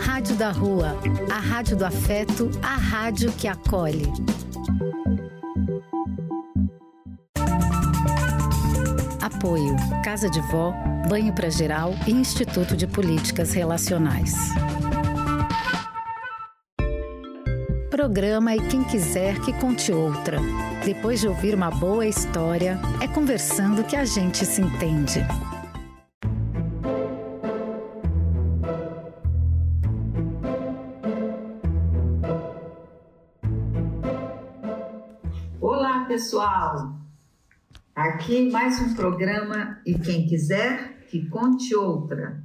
Rádio da Rua, a rádio do afeto, a rádio que acolhe. Apoio: Casa de Vó, Banho para Geral e Instituto de Políticas Relacionais. Programa e quem quiser que conte outra. Depois de ouvir uma boa história, é conversando que a gente se entende. Pessoal! Aqui mais um programa e quem quiser que conte outra.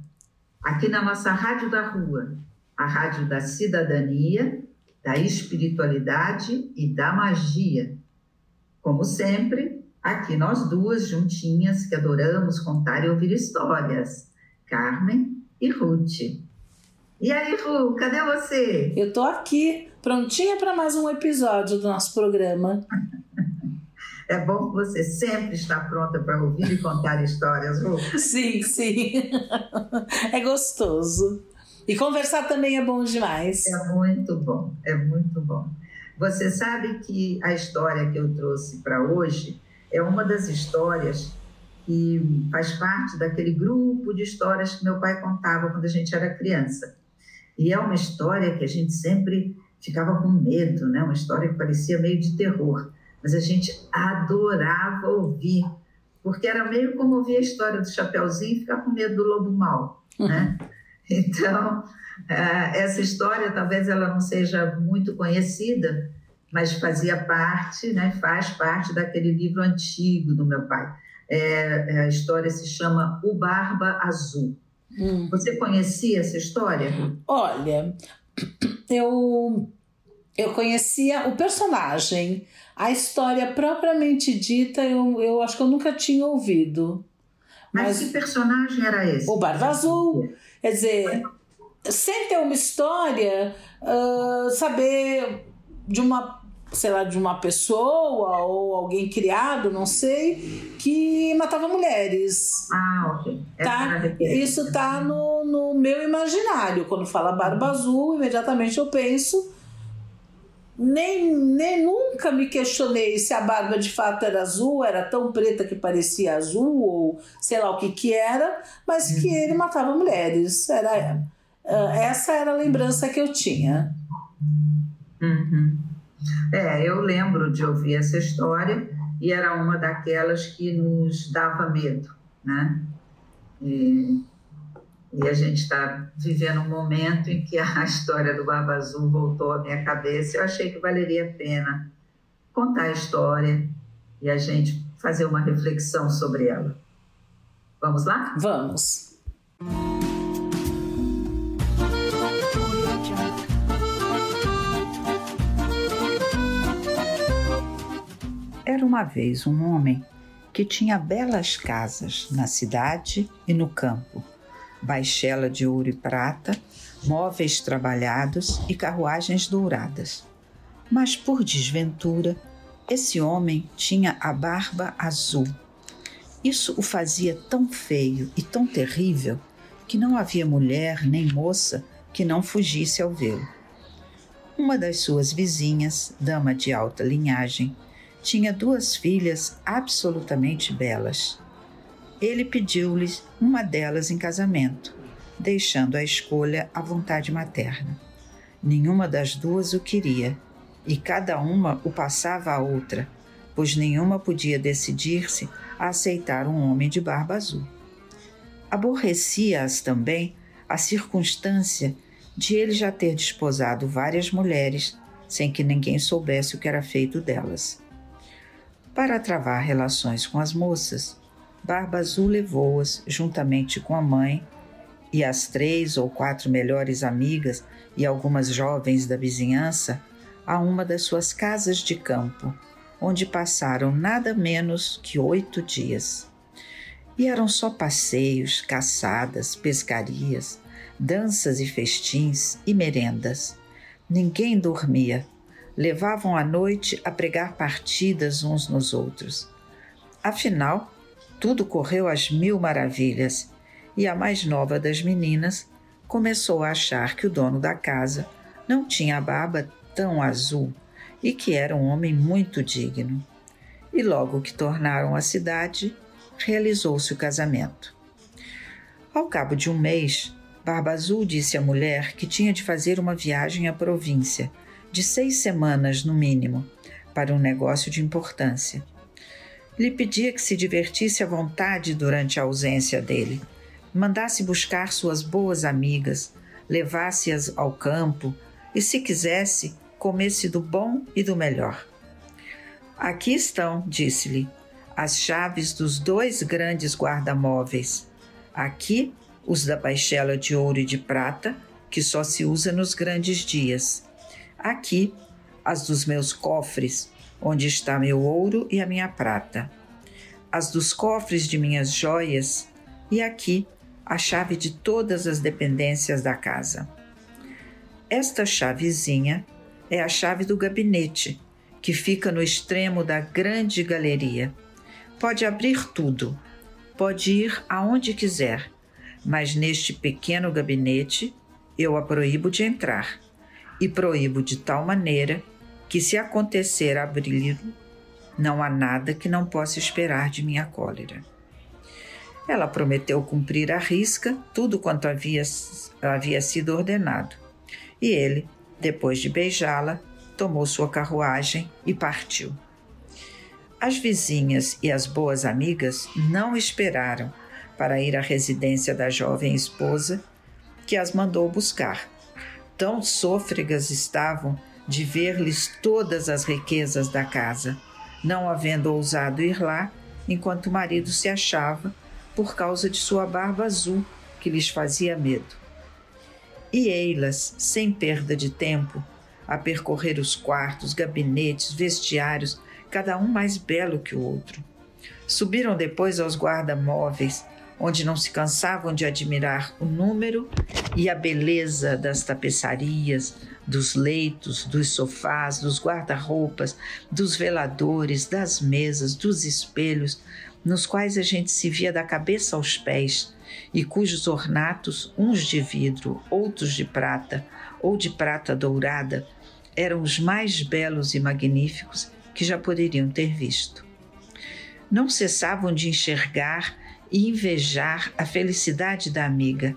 Aqui na nossa Rádio da Rua, a Rádio da Cidadania, da Espiritualidade e da Magia. Como sempre, aqui nós duas juntinhas que adoramos contar e ouvir histórias, Carmen e Ruth. E aí, Ru, cadê você? Eu tô aqui, prontinha para mais um episódio do nosso programa. É bom que você sempre está pronta para ouvir e contar histórias, Ru. Sim, sim. É gostoso. E conversar também é bom demais. É muito bom, é muito bom. Você sabe que a história que eu trouxe para hoje é uma das histórias que faz parte daquele grupo de histórias que meu pai contava quando a gente era criança. E é uma história que a gente sempre ficava com medo, né? Uma história que parecia meio de terror, mas a gente adorava ouvir, porque era meio como ouvir a história do Chapeuzinho e ficar com medo do lobo mau, né? Então, essa história talvez ela não seja muito conhecida, mas fazia parte, né? Faz parte daquele livro antigo do meu pai. É, a história se chama O Barba Azul. Hum. Você conhecia essa história? Olha, eu eu conhecia o personagem, a história propriamente dita, eu, eu acho que eu nunca tinha ouvido. Mas, Mas que personagem era esse? O Barba Azul. Quer dizer, sem ter uma história, uh, saber de uma sei lá, de uma pessoa ou alguém criado, não sei, que matava mulheres. Ah, ok. Tá? Isso tá no, no meu imaginário. Quando fala barba azul, imediatamente eu penso. Nem, nem nunca me questionei se a barba de fato era azul, era tão preta que parecia azul, ou sei lá o que que era, mas que uhum. ele matava mulheres. Era, uh, essa era a lembrança que eu tinha. Uhum. É, eu lembro de ouvir essa história e era uma daquelas que nos dava medo, né? E, e a gente está vivendo um momento em que a história do Barba Azul voltou à minha cabeça. Eu achei que valeria a pena contar a história e a gente fazer uma reflexão sobre ela. Vamos lá? Vamos. Era uma vez um homem que tinha belas casas na cidade e no campo, baixela de ouro e prata, móveis trabalhados e carruagens douradas. Mas por desventura, esse homem tinha a barba azul. Isso o fazia tão feio e tão terrível que não havia mulher nem moça que não fugisse ao vê-lo. Uma das suas vizinhas, dama de alta linhagem, tinha duas filhas absolutamente belas. Ele pediu-lhes uma delas em casamento, deixando a escolha à vontade materna. Nenhuma das duas o queria, e cada uma o passava à outra, pois nenhuma podia decidir-se a aceitar um homem de barba azul. Aborrecia-as também a circunstância de ele já ter desposado várias mulheres sem que ninguém soubesse o que era feito delas. Para travar relações com as moças, Barba Azul levou-as, juntamente com a mãe e as três ou quatro melhores amigas e algumas jovens da vizinhança, a uma das suas casas de campo, onde passaram nada menos que oito dias. E eram só passeios, caçadas, pescarias, danças e festins e merendas. Ninguém dormia levavam a noite a pregar partidas uns nos outros. Afinal, tudo correu às mil maravilhas, e a mais nova das meninas começou a achar que o dono da casa não tinha a barba tão azul e que era um homem muito digno. E logo que tornaram a cidade, realizou-se o casamento. Ao cabo de um mês, Barba Azul disse à mulher que tinha de fazer uma viagem à província, de seis semanas no mínimo, para um negócio de importância. Lhe pedia que se divertisse à vontade durante a ausência dele, mandasse buscar suas boas amigas, levasse-as ao campo e, se quisesse, comesse do bom e do melhor. Aqui estão, disse-lhe, as chaves dos dois grandes guarda-móveis. Aqui, os da baixela de ouro e de prata, que só se usa nos grandes dias. Aqui, as dos meus cofres, onde está meu ouro e a minha prata. As dos cofres de minhas joias, e aqui a chave de todas as dependências da casa. Esta chavezinha é a chave do gabinete, que fica no extremo da grande galeria. Pode abrir tudo, pode ir aonde quiser, mas neste pequeno gabinete eu a proíbo de entrar e proíbo de tal maneira que, se acontecer abri-lo, não há nada que não possa esperar de minha cólera. Ela prometeu cumprir à risca tudo quanto havia, havia sido ordenado, e ele, depois de beijá-la, tomou sua carruagem e partiu. As vizinhas e as boas amigas não esperaram para ir à residência da jovem esposa, que as mandou buscar. Tão sôfregas estavam de ver-lhes todas as riquezas da casa, não havendo ousado ir lá enquanto o marido se achava por causa de sua barba azul, que lhes fazia medo. E ei-las, sem perda de tempo, a percorrer os quartos, gabinetes, vestiários, cada um mais belo que o outro. Subiram depois aos guarda-móveis, onde não se cansavam de admirar o número e a beleza das tapeçarias, dos leitos, dos sofás, dos guarda-roupas, dos veladores, das mesas, dos espelhos, nos quais a gente se via da cabeça aos pés e cujos ornatos, uns de vidro, outros de prata ou de prata dourada, eram os mais belos e magníficos que já poderiam ter visto. Não cessavam de enxergar e invejar a felicidade da amiga,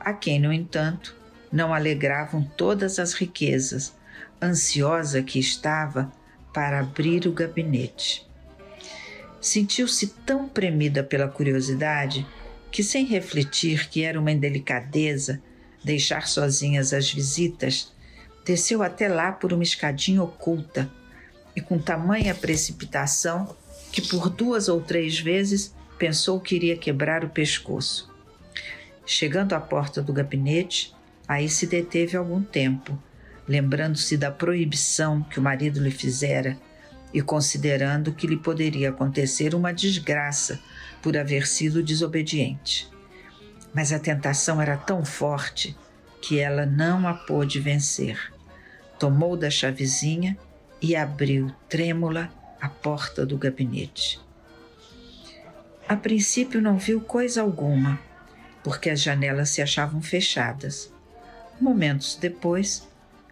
a quem, no entanto, não alegravam todas as riquezas, ansiosa que estava para abrir o gabinete. Sentiu-se tão premida pela curiosidade que, sem refletir que era uma indelicadeza deixar sozinhas as visitas, desceu até lá por uma escadinha oculta e com tamanha precipitação que por duas ou três vezes pensou que iria quebrar o pescoço. Chegando à porta do gabinete, aí se deteve algum tempo, lembrando-se da proibição que o marido lhe fizera e considerando que lhe poderia acontecer uma desgraça por haver sido desobediente. Mas a tentação era tão forte que ela não a pôde vencer tomou da chavezinha e abriu trêmula a porta do gabinete. A princípio não viu coisa alguma, porque as janelas se achavam fechadas. Momentos depois,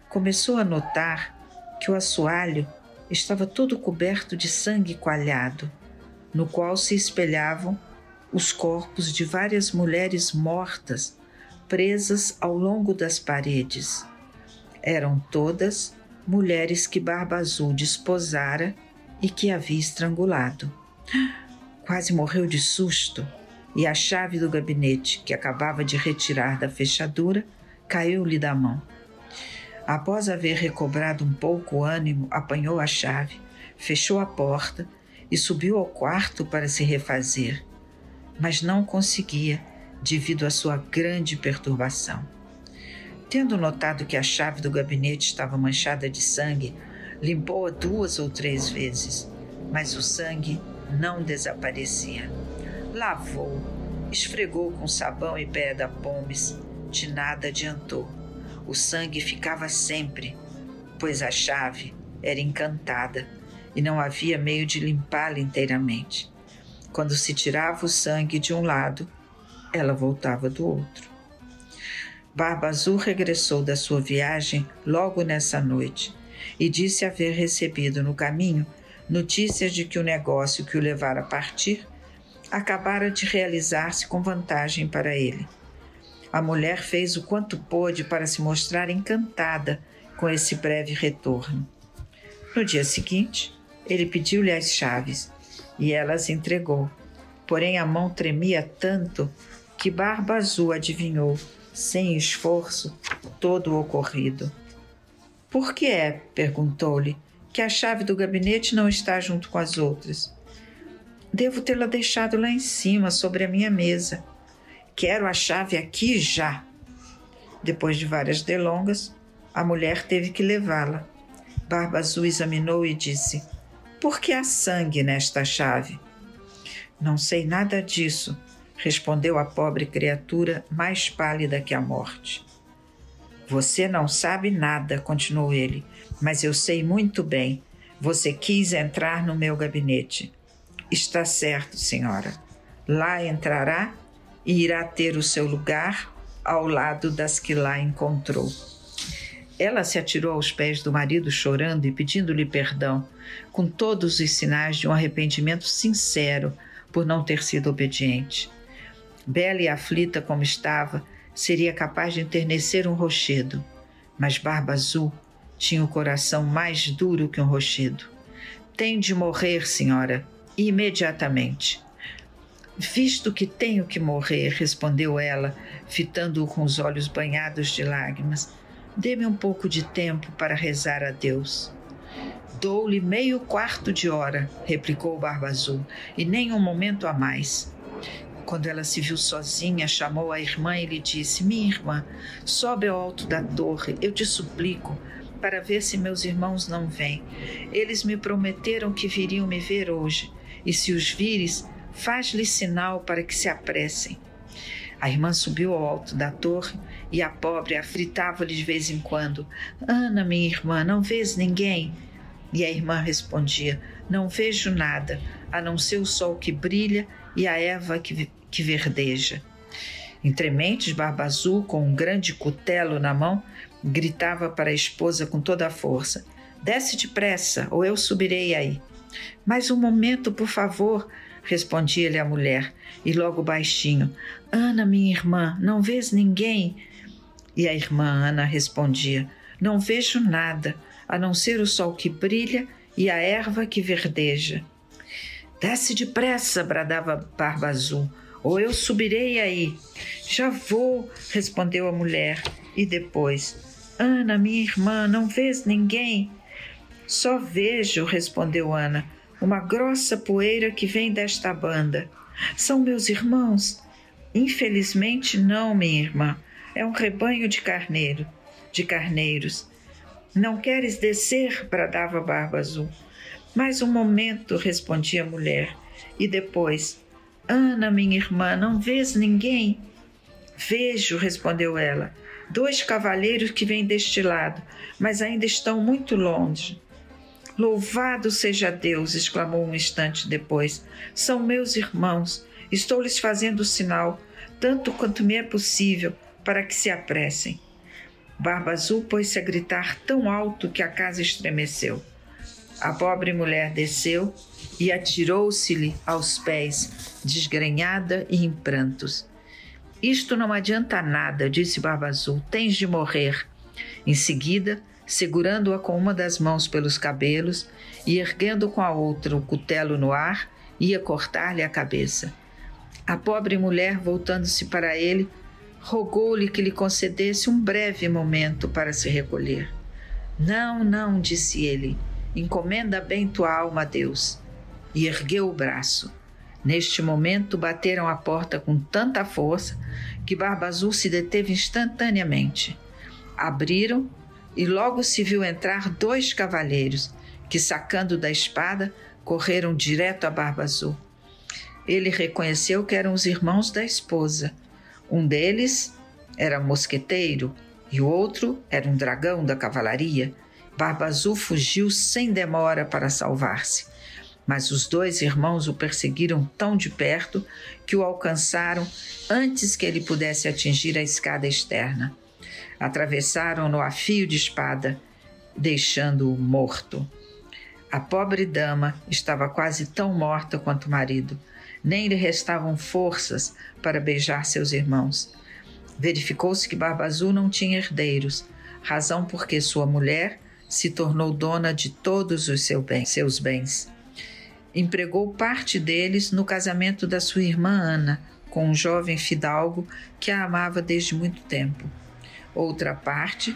começou a notar que o assoalho estava todo coberto de sangue coalhado, no qual se espelhavam os corpos de várias mulheres mortas presas ao longo das paredes eram todas mulheres que Barba Azul desposara e que havia estrangulado. Quase morreu de susto e a chave do gabinete que acabava de retirar da fechadura caiu-lhe da mão. Após haver recobrado um pouco o ânimo, apanhou a chave, fechou a porta e subiu ao quarto para se refazer, mas não conseguia devido à sua grande perturbação. Tendo notado que a chave do gabinete estava manchada de sangue, limpou-a duas ou três vezes, mas o sangue não desaparecia. Lavou, esfregou com sabão e pedra pomes, de nada adiantou. O sangue ficava sempre, pois a chave era encantada e não havia meio de limpá-la inteiramente. Quando se tirava o sangue de um lado, ela voltava do outro. Barba Azul regressou da sua viagem logo nessa noite e disse haver recebido no caminho notícias de que o negócio que o levara a partir acabara de realizar-se com vantagem para ele. A mulher fez o quanto pôde para se mostrar encantada com esse breve retorno. No dia seguinte, ele pediu-lhe as chaves e ela as entregou. Porém, a mão tremia tanto que Barba Azul adivinhou, sem esforço, todo o ocorrido. Por que é? perguntou-lhe que a chave do gabinete não está junto com as outras. Devo tê-la deixado lá em cima, sobre a minha mesa. Quero a chave aqui já. Depois de várias delongas, a mulher teve que levá-la. Barba Azul examinou e disse: Por que há sangue nesta chave? Não sei nada disso, respondeu a pobre criatura, mais pálida que a morte. Você não sabe nada, continuou ele, mas eu sei muito bem. Você quis entrar no meu gabinete. Está certo, senhora. Lá entrará e irá ter o seu lugar ao lado das que lá encontrou. Ela se atirou aos pés do marido, chorando e pedindo-lhe perdão, com todos os sinais de um arrependimento sincero por não ter sido obediente. Bela e aflita como estava, seria capaz de enternecer um rochedo, mas Barba Azul tinha o coração mais duro que um rochedo. Tem de morrer, senhora, imediatamente. Visto que tenho que morrer, respondeu ela, fitando-o com os olhos banhados de lágrimas, dê-me um pouco de tempo para rezar a Deus. Dou-lhe meio quarto de hora, replicou Barba Azul, e nem um momento a mais. Quando ela se viu sozinha, chamou a irmã e lhe disse: Minha irmã, sobe ao alto da torre, eu te suplico, para ver se meus irmãos não vêm. Eles me prometeram que viriam me ver hoje, e se os vires, faz-lhes sinal para que se apressem. A irmã subiu ao alto da torre e a pobre afritava-lhe de vez em quando: Ana, minha irmã, não vês ninguém? E a irmã respondia: Não vejo nada, a não ser o sol que brilha e a erva que que verdeja. Entre mentes, Barba Azul, com um grande cutelo na mão, gritava para a esposa com toda a força: Desce depressa, ou eu subirei aí. Mais um momento, por favor, respondia-lhe a mulher, e logo baixinho: Ana, minha irmã, não vês ninguém? E a irmã Ana respondia: Não vejo nada, a não ser o sol que brilha e a erva que verdeja. Desce depressa, bradava Barba Azul ou eu subirei aí. Já vou, respondeu a mulher. E depois, Ana, minha irmã, não vês ninguém? Só vejo, respondeu Ana, uma grossa poeira que vem desta banda. São meus irmãos? Infelizmente não, minha irmã. É um rebanho de carneiro, de carneiros. Não queres descer? bradava Barba Azul. Mais um momento, respondia a mulher. E depois, Ana, minha irmã, não vês ninguém? Vejo, respondeu ela, dois cavaleiros que vêm deste lado, mas ainda estão muito longe. Louvado seja Deus! exclamou um instante depois. São meus irmãos. Estou lhes fazendo sinal, tanto quanto me é possível, para que se apressem. Barba Azul pôs-se a gritar tão alto que a casa estremeceu. A pobre mulher desceu e atirou-se-lhe aos pés, desgrenhada e em prantos. Isto não adianta nada, disse Barba Azul, tens de morrer. Em seguida, segurando-a com uma das mãos pelos cabelos e erguendo com a outra o cutelo no ar, ia cortar-lhe a cabeça. A pobre mulher, voltando-se para ele, rogou-lhe que lhe concedesse um breve momento para se recolher. Não, não, disse ele, encomenda bem tua alma a Deus e ergueu o braço. Neste momento, bateram a porta com tanta força que Barba Azul se deteve instantaneamente. Abriram e logo se viu entrar dois cavalheiros que, sacando da espada, correram direto a Barba Azul. Ele reconheceu que eram os irmãos da esposa. Um deles era mosqueteiro e o outro era um dragão da cavalaria. Barba Azul fugiu sem demora para salvar-se mas os dois irmãos o perseguiram tão de perto que o alcançaram antes que ele pudesse atingir a escada externa. Atravessaram-no a fio de espada, deixando-o morto. A pobre dama estava quase tão morta quanto o marido. Nem lhe restavam forças para beijar seus irmãos. Verificou-se que Barba Azul não tinha herdeiros, razão porque sua mulher se tornou dona de todos os seus bens. Empregou parte deles no casamento da sua irmã Ana, com um jovem fidalgo que a amava desde muito tempo. Outra parte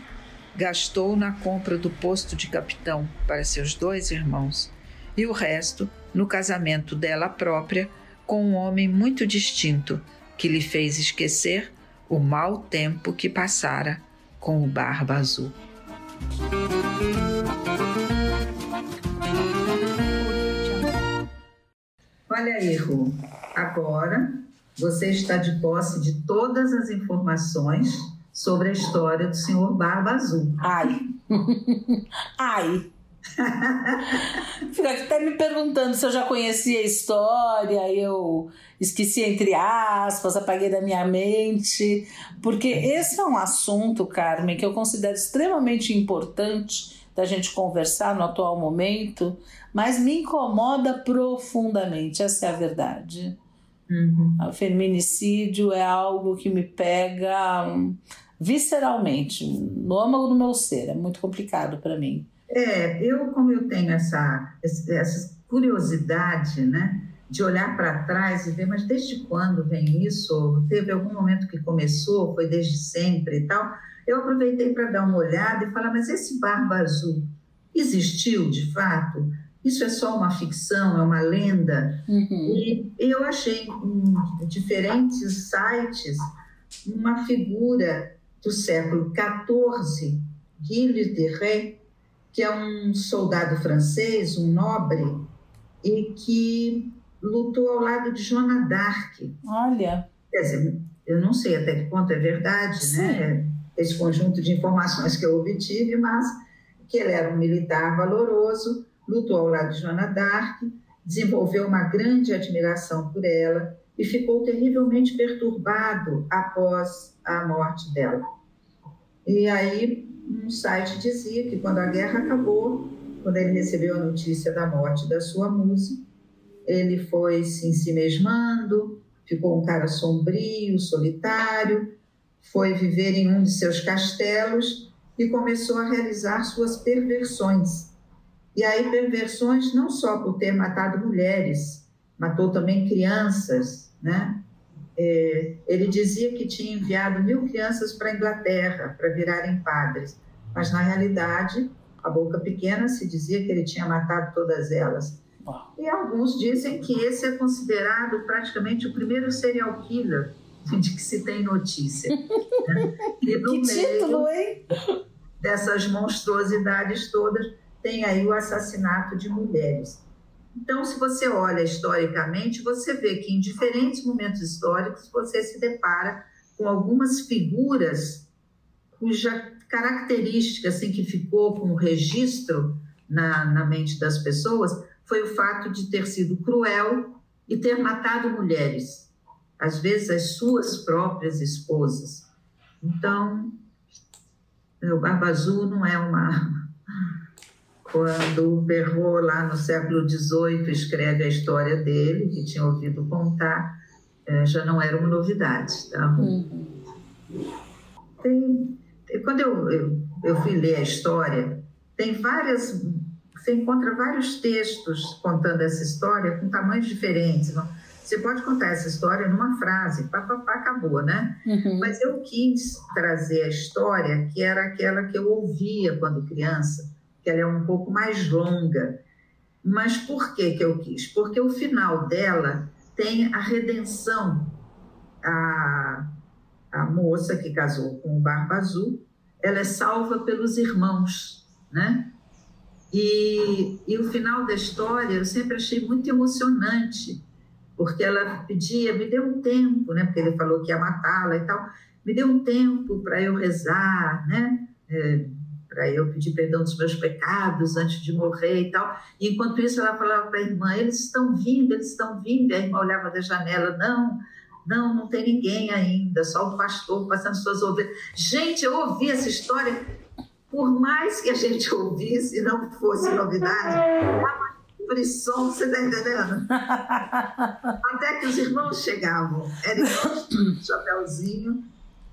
gastou na compra do posto de capitão para seus dois irmãos, e o resto no casamento dela própria com um homem muito distinto, que lhe fez esquecer o mau tempo que passara com o Barba Azul. Olha aí, Ru, agora você está de posse de todas as informações sobre a história do senhor Barba Azul. Ai. Ai. Fica até me perguntando se eu já conhecia a história, eu esqueci entre aspas, apaguei da minha mente, porque esse é um assunto, Carmen, que eu considero extremamente importante da gente conversar no atual momento, mas me incomoda profundamente, essa é a verdade. Uhum. O feminicídio é algo que me pega hum, visceralmente, no âmago do meu ser, é muito complicado para mim. É, eu como eu tenho essa, essa curiosidade, né, de olhar para trás e ver, mas desde quando vem isso? Teve algum momento que começou, foi desde sempre e tal. Eu aproveitei para dar uma olhada e falar, mas esse Barba Azul existiu de fato? Isso é só uma ficção, é uma lenda? Uhum. E eu achei em diferentes sites uma figura do século XIV, Gilles de Rais, que é um soldado francês, um nobre, e que lutou ao lado de Joana d'Arc. Olha. Quer dizer, eu não sei até que ponto é verdade? Sim. né? Esse conjunto de informações que eu obtive, mas que ele era um militar valoroso, lutou ao lado de Joana d'Arc, desenvolveu uma grande admiração por ela e ficou terrivelmente perturbado após a morte dela. E aí, um site dizia que quando a guerra acabou, quando ele recebeu a notícia da morte da sua musa, ele foi se ensimesmando, ficou um cara sombrio, solitário, foi viver em um de seus castelos e começou a realizar suas perversões. E aí, perversões não só por ter matado mulheres, matou também crianças, né? É, ele dizia que tinha enviado mil crianças para a Inglaterra para virarem padres, mas na realidade, a boca pequena se dizia que ele tinha matado todas elas. E alguns dizem que esse é considerado praticamente o primeiro serial killer de que se tem notícia. Né? E que título, hein? dessas monstruosidades todas, tem aí o assassinato de mulheres. Então, se você olha historicamente, você vê que em diferentes momentos históricos você se depara com algumas figuras cuja característica assim que ficou como registro na, na mente das pessoas foi o fato de ter sido cruel e ter matado mulheres, às vezes as suas próprias esposas. Então, o Barba Azul não é uma quando o Perrault, lá no século XVIII, escreve a história dele, que tinha ouvido contar, é, já não era uma novidade. Tá? Uhum. Tem, quando eu, eu, eu fui ler a história, tem várias. Você encontra vários textos contando essa história com tamanhos diferentes. Não? Você pode contar essa história numa frase, papapá, acabou, né? Uhum. Mas eu quis trazer a história que era aquela que eu ouvia quando criança, que ela é um pouco mais longa. Mas por que, que eu quis? Porque o final dela tem a redenção. A, a moça que casou com o Barba Azul, ela é salva pelos irmãos, né? E, e o final da história eu sempre achei muito emocionante, porque ela pedia, me dê um tempo, né? Porque ele falou que ia matá-la e tal, me dê um tempo para eu rezar, né? É, para eu pedir perdão dos meus pecados antes de morrer e tal. E enquanto isso, ela falava para a irmã: eles estão vindo, eles estão vindo. E a irmã olhava da janela: não, Não, não tem ninguém ainda, só o pastor passando suas ovelhas. Gente, eu ouvi essa história, por mais que a gente ouvisse e não fosse novidade, dava frisson, você está entendendo? Até que os irmãos chegavam, era igual um chapéuzinho,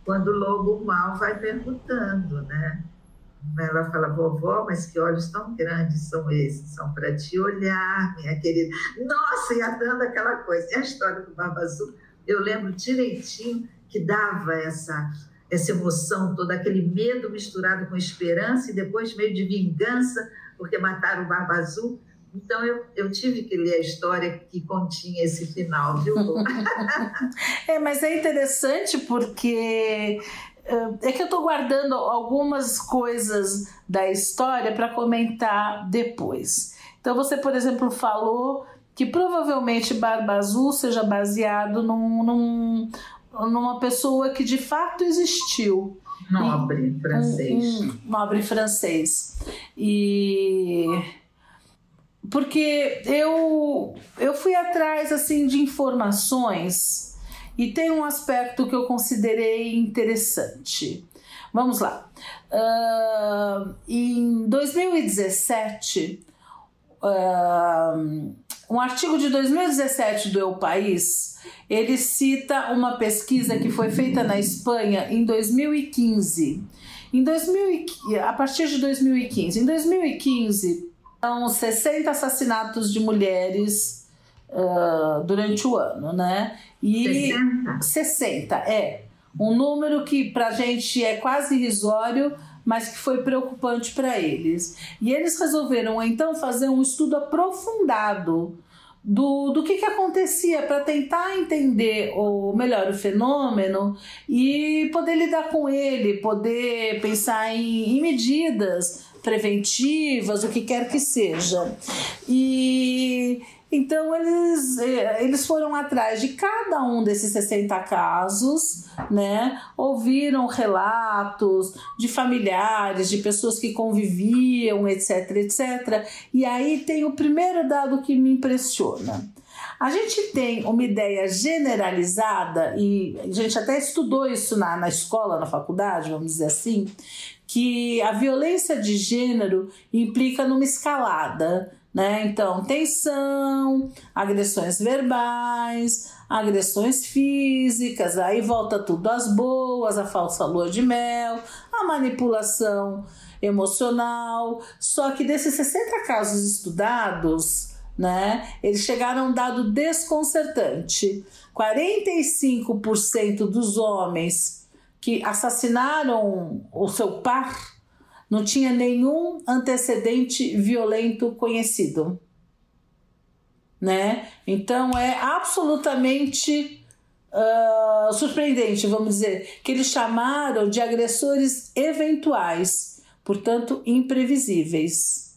quando o lobo mal vai perguntando, né? Ela fala, vovó, mas que olhos tão grandes são esses? São para te olhar, minha querida. Nossa, ia dando aquela coisa. E a história do Barba Azul, eu lembro direitinho que dava essa, essa emoção toda, aquele medo misturado com esperança e depois meio de vingança, porque mataram o Barba Azul. Então eu, eu tive que ler a história que continha esse final, viu? é, mas é interessante porque é que eu estou guardando algumas coisas da história para comentar depois. Então, você, por exemplo, falou que provavelmente Barba Azul seja baseado num, num, numa pessoa que de fato existiu. Nobre francês. Um, um nobre francês. E porque eu eu fui atrás assim de informações e tem um aspecto que eu considerei interessante. Vamos lá. Uh, em 2017, uh, um artigo de 2017 do El País, ele cita uma pesquisa que foi feita na Espanha em 2015. Em 2000, a partir de 2015. Em 2015, são 60 assassinatos de mulheres uh, durante o ano, né? E 60? 60, é. Um número que para a gente é quase irrisório, mas que foi preocupante para eles. E eles resolveram então fazer um estudo aprofundado do, do que, que acontecia para tentar entender o melhor o fenômeno e poder lidar com ele, poder pensar em, em medidas preventivas, o que quer que seja. E então eles, eh, eles foram atrás de cada um desses 60 casos, né? Ouviram relatos de familiares, de pessoas que conviviam, etc, etc. E aí tem o primeiro dado que me impressiona. A gente tem uma ideia generalizada, e a gente até estudou isso na, na escola, na faculdade, vamos dizer assim, que a violência de gênero implica numa escalada né? Então, tensão, agressões verbais, agressões físicas, aí volta tudo às boas, a falsa lua de mel, a manipulação emocional. Só que desses 60 casos estudados, né, eles chegaram a um dado desconcertante. 45% dos homens que assassinaram o seu par não tinha nenhum antecedente violento conhecido. Né? Então é absolutamente uh, surpreendente, vamos dizer, que eles chamaram de agressores eventuais, portanto imprevisíveis.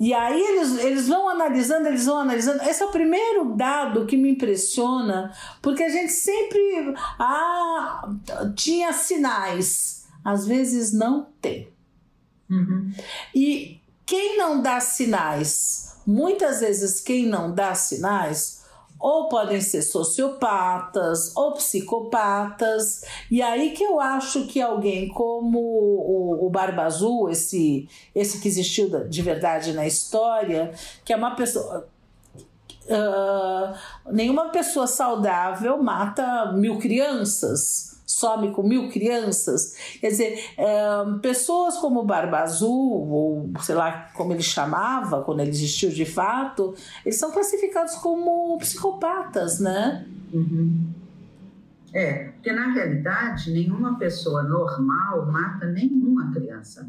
E aí eles, eles vão analisando, eles vão analisando. Esse é o primeiro dado que me impressiona, porque a gente sempre ah, tinha sinais, às vezes não tem. E quem não dá sinais, muitas vezes quem não dá sinais, ou podem ser sociopatas ou psicopatas. E aí que eu acho que alguém como o, o Barba Azul, esse, esse que existiu de verdade na história, que é uma pessoa. Uh, nenhuma pessoa saudável mata mil crianças some com mil crianças. Quer dizer, pessoas como Barba Azul, ou sei lá como ele chamava, quando ele existiu de fato, eles são classificados como psicopatas, né? Uhum. É, porque na realidade nenhuma pessoa normal mata nenhuma criança.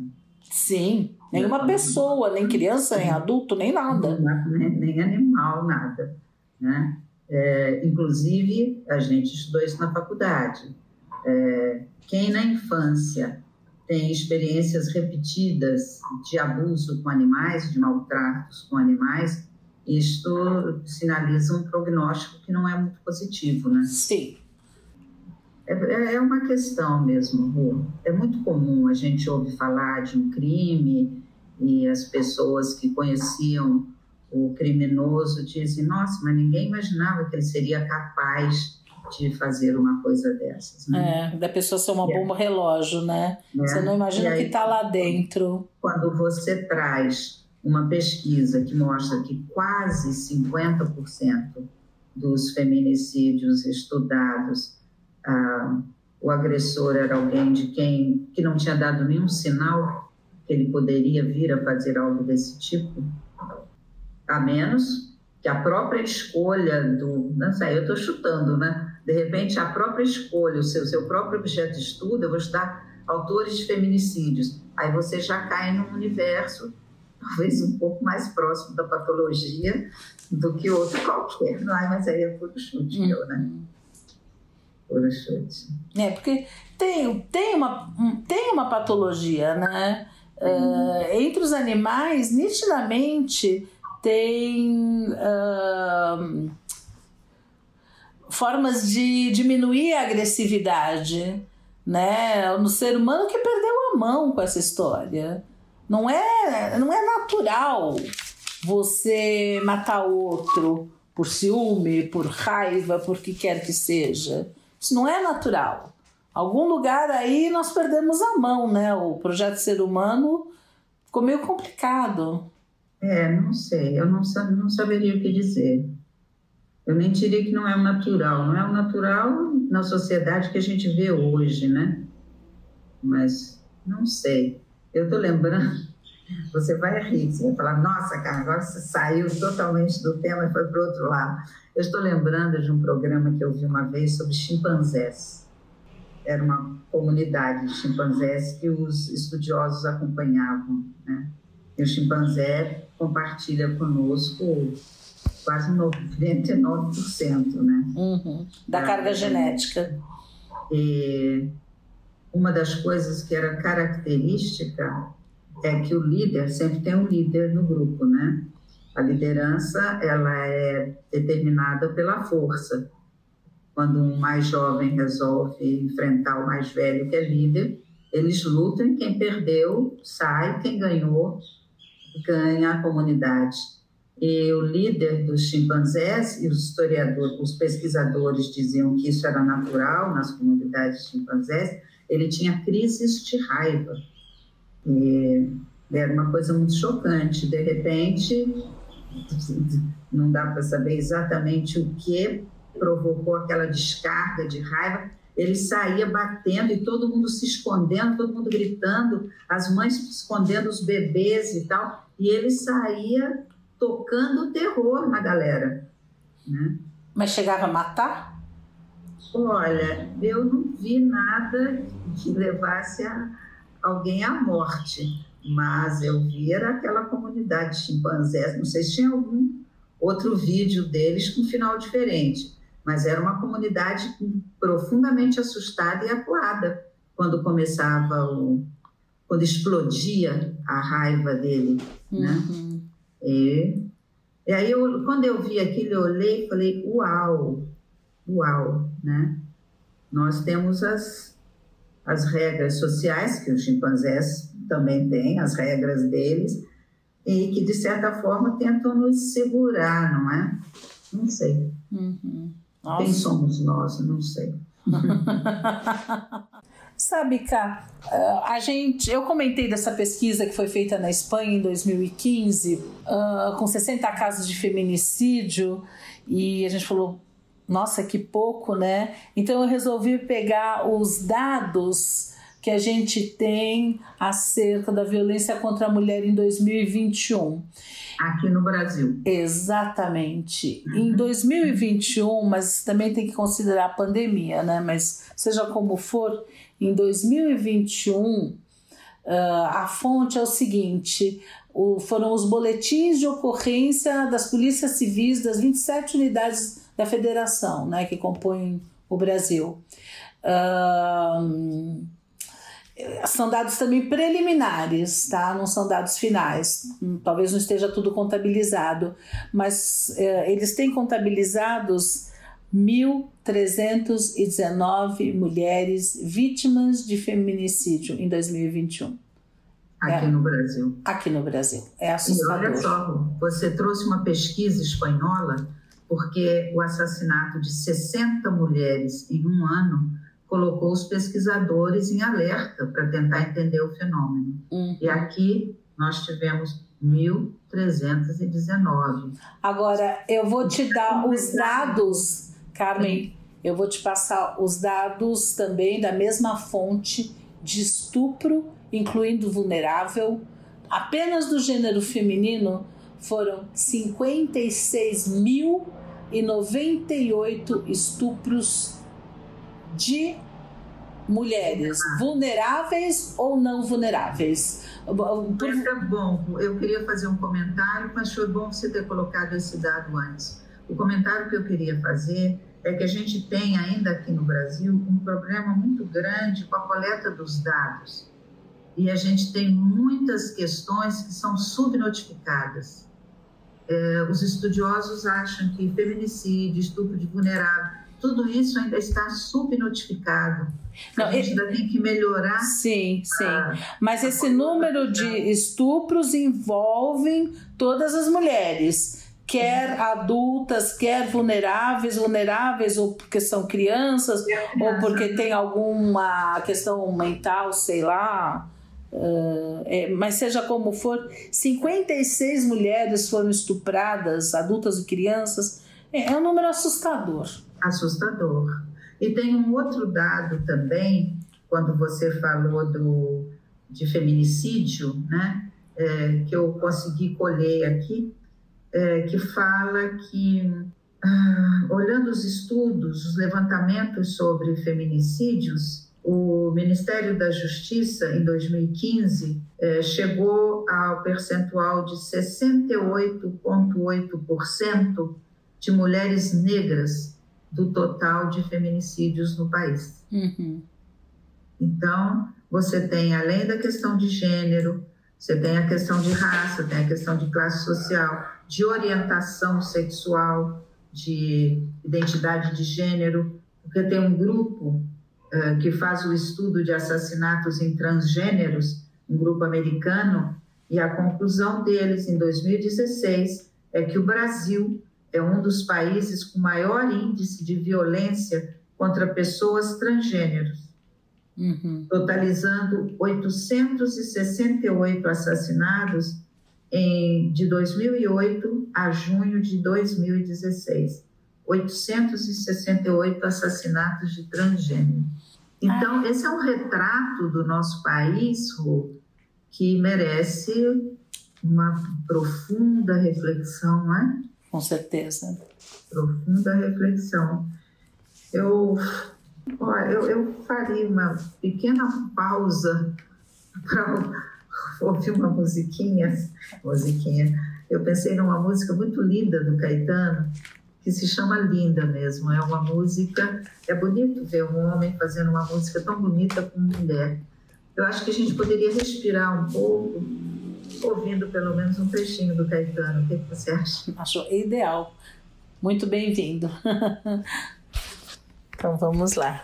Sim, nenhuma pessoa, nem criança, nem adulto, nem nada. Nem, nem animal, nada. Né? É, inclusive, a gente estudou isso na faculdade. É, quem na infância tem experiências repetidas de abuso com animais, de maltratos com animais, isto sinaliza um prognóstico que não é muito positivo, né? Sim. É, é, é uma questão mesmo, Ru. É muito comum a gente ouvir falar de um crime e as pessoas que conheciam o criminoso dizem: nossa, mas ninguém imaginava que ele seria capaz de fazer uma coisa dessas. Né? É, da pessoa ser uma bomba relógio, né? É. Você não imagina o que está lá dentro. Quando você traz uma pesquisa que mostra que quase 50% dos feminicídios estudados, ah, o agressor era alguém de quem que não tinha dado nenhum sinal que ele poderia vir a fazer algo desse tipo, a menos que a própria escolha do, não sei, eu estou chutando, né? De repente a própria escolha, o seu, seu próprio objeto de estudo, eu vou estudar autores de feminicídios. Aí você já cai num universo talvez um pouco mais próximo da patologia do que outro qualquer. Não, mas aí é puro chute, meu, né? Uhum. Puro chute. É, porque tem, tem, uma, tem uma patologia, né? Uh, entre os animais, nitidamente tem uh, formas de diminuir a agressividade, né? No ser humano que perdeu a mão com essa história. Não é, não é natural você matar outro por ciúme, por raiva, por que quer que seja. Isso não é natural. Algum lugar aí nós perdemos a mão, né? O projeto ser humano ficou meio complicado. É, não sei, eu não, não saberia o que dizer. Eu nem diria que não é o natural, não é o natural na sociedade que a gente vê hoje, né? Mas não sei. Eu estou lembrando, você vai rir, você vai falar, nossa, cara, agora você saiu totalmente do tema e foi para outro lado. Eu estou lembrando de um programa que eu vi uma vez sobre chimpanzés. Era uma comunidade de chimpanzés que os estudiosos acompanhavam, né? E o chimpanzé compartilha conosco quase 99%, né? Uhum. Da carga genética. E uma das coisas que era característica é que o líder sempre tem um líder no grupo, né? A liderança ela é determinada pela força. Quando um mais jovem resolve enfrentar o mais velho que é líder, eles lutam e quem perdeu sai, quem ganhou ganha a comunidade. E o líder dos chimpanzés e os historiadores, os pesquisadores diziam que isso era natural nas comunidades de chimpanzés, ele tinha crises de raiva. E era uma coisa muito chocante. De repente, não dá para saber exatamente o que provocou aquela descarga de raiva. Ele saía batendo e todo mundo se escondendo, todo mundo gritando, as mães escondendo os bebês e tal. E ele saía tocando terror na galera. Né? Mas chegava a matar? Olha, eu não vi nada que levasse a alguém à morte, mas eu vi era aquela comunidade de chimpanzés, não sei se tinha algum outro vídeo deles com final diferente, mas era uma comunidade profundamente assustada e acuada quando começava o quando explodia a raiva dele, né? uhum. né? E, e aí eu, quando eu vi aquilo, eu olhei e falei, uau, uau, né? Nós temos as, as regras sociais, que os chimpanzés também têm, as regras deles, e que, de certa forma, tentam nos segurar, não é? Não sei. Uhum. Quem somos nós? Não sei. Sabe, Cá, eh, a gente, eu comentei dessa pesquisa que foi feita na Espanha em 2015, uh, com 60 casos de feminicídio, e a gente falou, nossa, que pouco, né? Então eu resolvi pegar os dados que a gente tem acerca da violência contra a mulher em 2021. Aqui no Brasil. Exatamente. Uhum. Em 2021, mas também tem que considerar a pandemia, né? Mas seja como for, em 2021, ah, a fonte é o seguinte: foram os boletins de ocorrência das polícias civis das 27 unidades da federação, né, que compõem o Brasil. Uh, são dados também preliminares, tá? Não são dados finais. Talvez não esteja tudo contabilizado, mas uh, eles têm contabilizados 1.319 mulheres vítimas de feminicídio em 2021. Aqui é, no Brasil. Aqui no Brasil. É assustador. E olha só, você trouxe uma pesquisa espanhola porque o assassinato de 60 mulheres em um ano colocou os pesquisadores em alerta para tentar entender o fenômeno. Uhum. E aqui nós tivemos 1.319. Agora, eu vou te dar os dados, Carmen, eu vou te passar os dados também da mesma fonte de estupro, incluindo vulnerável, apenas do gênero feminino foram 56.098 estupros de mulheres vulneráveis ou não vulneráveis. Isso é bom. Eu queria fazer um comentário, mas foi bom você ter colocado esse dado antes. O comentário que eu queria fazer é que a gente tem ainda aqui no Brasil um problema muito grande com a coleta dos dados. E a gente tem muitas questões que são subnotificadas. É, os estudiosos acham que feminicídio, estupro de vulnerável, tudo isso ainda está subnotificado. Não, a gente ainda tem que melhorar. Sim, sim. A, Mas esse número de estupros envolvem todas as mulheres quer adultas, quer vulneráveis, vulneráveis ou porque são crianças, ou porque tem alguma questão mental, sei lá. Uh, é, mas seja como for, 56 mulheres foram estupradas, adultas e crianças. É, é um número assustador. Assustador. E tem um outro dado também, quando você falou do, de feminicídio, né, é, que eu consegui colher aqui, é, que fala que, ah, olhando os estudos, os levantamentos sobre feminicídios, o Ministério da Justiça, em 2015, é, chegou ao percentual de 68,8% de mulheres negras do total de feminicídios no país. Uhum. Então, você tem, além da questão de gênero, você tem a questão de raça, tem a questão de classe social, de orientação sexual, de identidade de gênero, porque tem um grupo uh, que faz o estudo de assassinatos em transgêneros, um grupo americano, e a conclusão deles em 2016 é que o Brasil é um dos países com maior índice de violência contra pessoas transgêneros uhum. totalizando 868 assassinados em, de 2008 a junho de 2016. 868 assassinatos de transgênero. Então, esse é um retrato do nosso país, Rô, que merece uma profunda reflexão, não é? Com certeza. Profunda reflexão. Eu Eu, eu faria uma pequena pausa para ouvir uma musiquinha, musiquinha. Eu pensei numa música muito linda do Caetano, que se chama Linda mesmo. É uma música, é bonito ver um homem fazendo uma música tão bonita como mulher. Eu acho que a gente poderia respirar um pouco, ouvindo pelo menos um trechinho do Caetano. O que você acha? Acho ideal. Muito bem-vindo. Então vamos lá.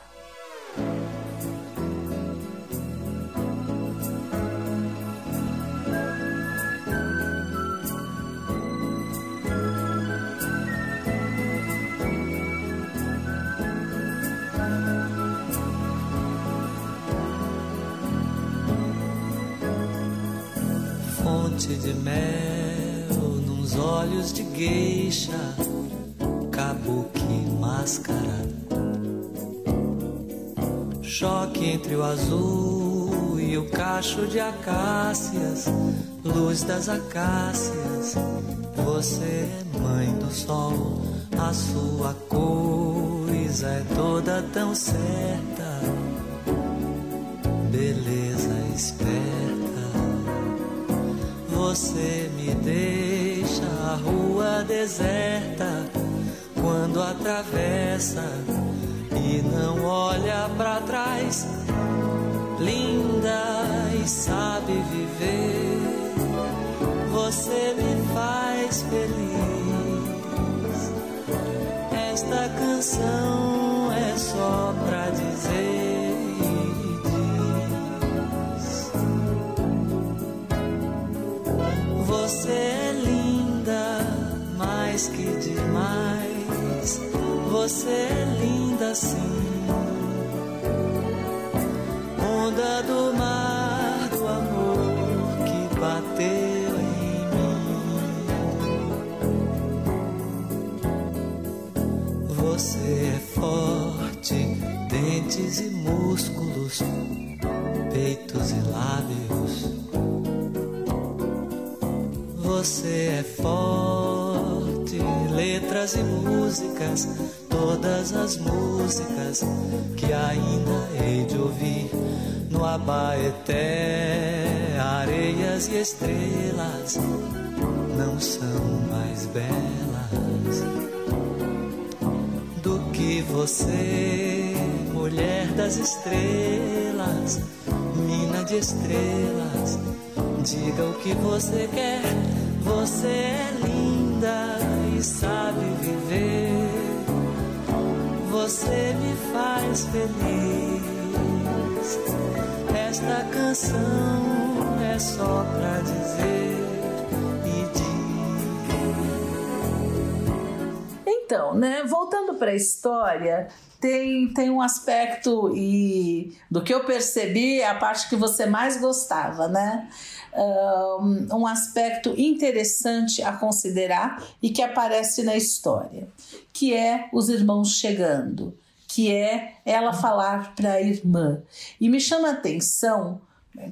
Fonte de mel nos olhos de gueixa, kabuki máscara choque entre o azul e o cacho de acácias, luz das acácias. Você é mãe do sol, a sua coisa é toda tão certa, beleza esperta. Você me deixa a rua deserta quando atravessa e não olha para trás, linda e sabe viver. Você me faz feliz. Esta canção é só pra dizer. Diz. Você é linda mais que demais você é linda assim. Onda do mar do amor que bateu em mim. Você é forte, dentes e músculos, peitos e lábios. Você é forte, e músicas, todas as músicas que ainda hei de ouvir no Abaeté, areias e estrelas não são mais belas do que você, mulher das estrelas, mina de estrelas. Diga o que você quer, você é linda sabe viver. Você me faz feliz. Esta canção é só pra dizer. Então, né, voltando para a história, tem, tem um aspecto e do que eu percebi é a parte que você mais gostava, né? Um, aspecto interessante a considerar e que aparece na história, que é os irmãos chegando, que é ela falar para a irmã. E me chama a atenção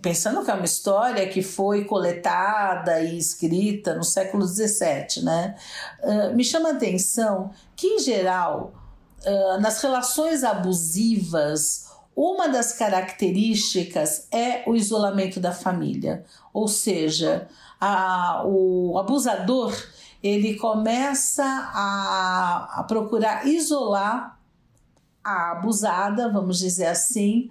pensando que é uma história que foi coletada e escrita no século XVII, né? Uh, me chama a atenção que, em geral, uh, nas relações abusivas, uma das características é o isolamento da família, ou seja, a, o abusador ele começa a, a procurar isolar a abusada, vamos dizer assim,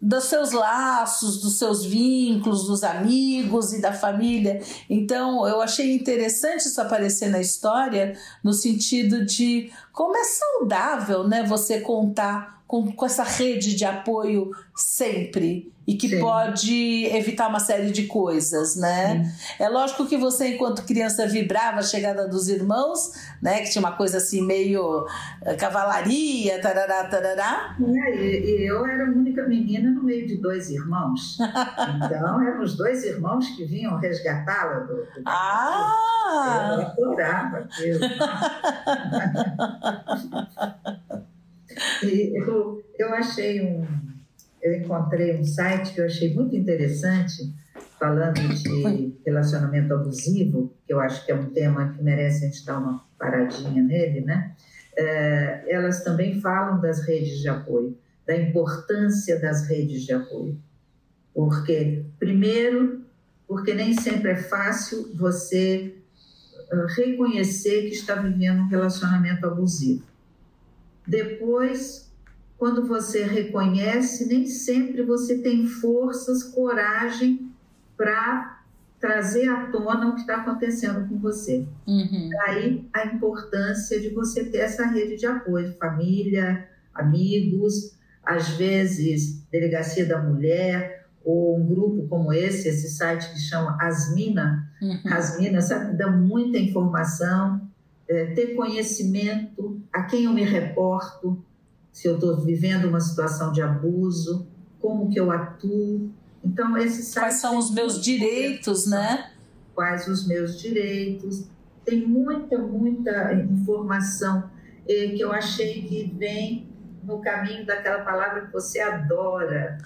dos seus laços, dos seus vínculos, dos amigos e da família. Então, eu achei interessante isso aparecer na história, no sentido de como é saudável né, você contar com, com essa rede de apoio sempre e que Sim. pode evitar uma série de coisas, né? Sim. É lógico que você, enquanto criança, vibrava a chegada dos irmãos, né? Que tinha uma coisa assim meio uh, cavalaria, tarará, tarará. É, eu era a única menina no meio de dois irmãos. então, eram os dois irmãos que vinham resgatá-la do, do Ah! Eu adorava aquilo. eu, eu achei um eu encontrei um site que eu achei muito interessante, falando de relacionamento abusivo, que eu acho que é um tema que merece a gente dar uma paradinha nele, né? É, elas também falam das redes de apoio, da importância das redes de apoio. Porque, primeiro, porque nem sempre é fácil você ah, reconhecer que está vivendo um relacionamento abusivo. Depois, quando você reconhece, nem sempre você tem forças, coragem para trazer à tona o que está acontecendo com você. Uhum. Daí a importância de você ter essa rede de apoio, família, amigos, às vezes delegacia da mulher ou um grupo como esse, esse site que chama Asmina. Uhum. Asmina, sabe, dá muita informação, é, ter conhecimento, a quem eu me reporto, se eu estou vivendo uma situação de abuso, como que eu atuo. Então, esses Quais são os meus direitos, né? Quais os meus direitos. Tem muita, muita informação eh, que eu achei que vem no caminho daquela palavra que você adora,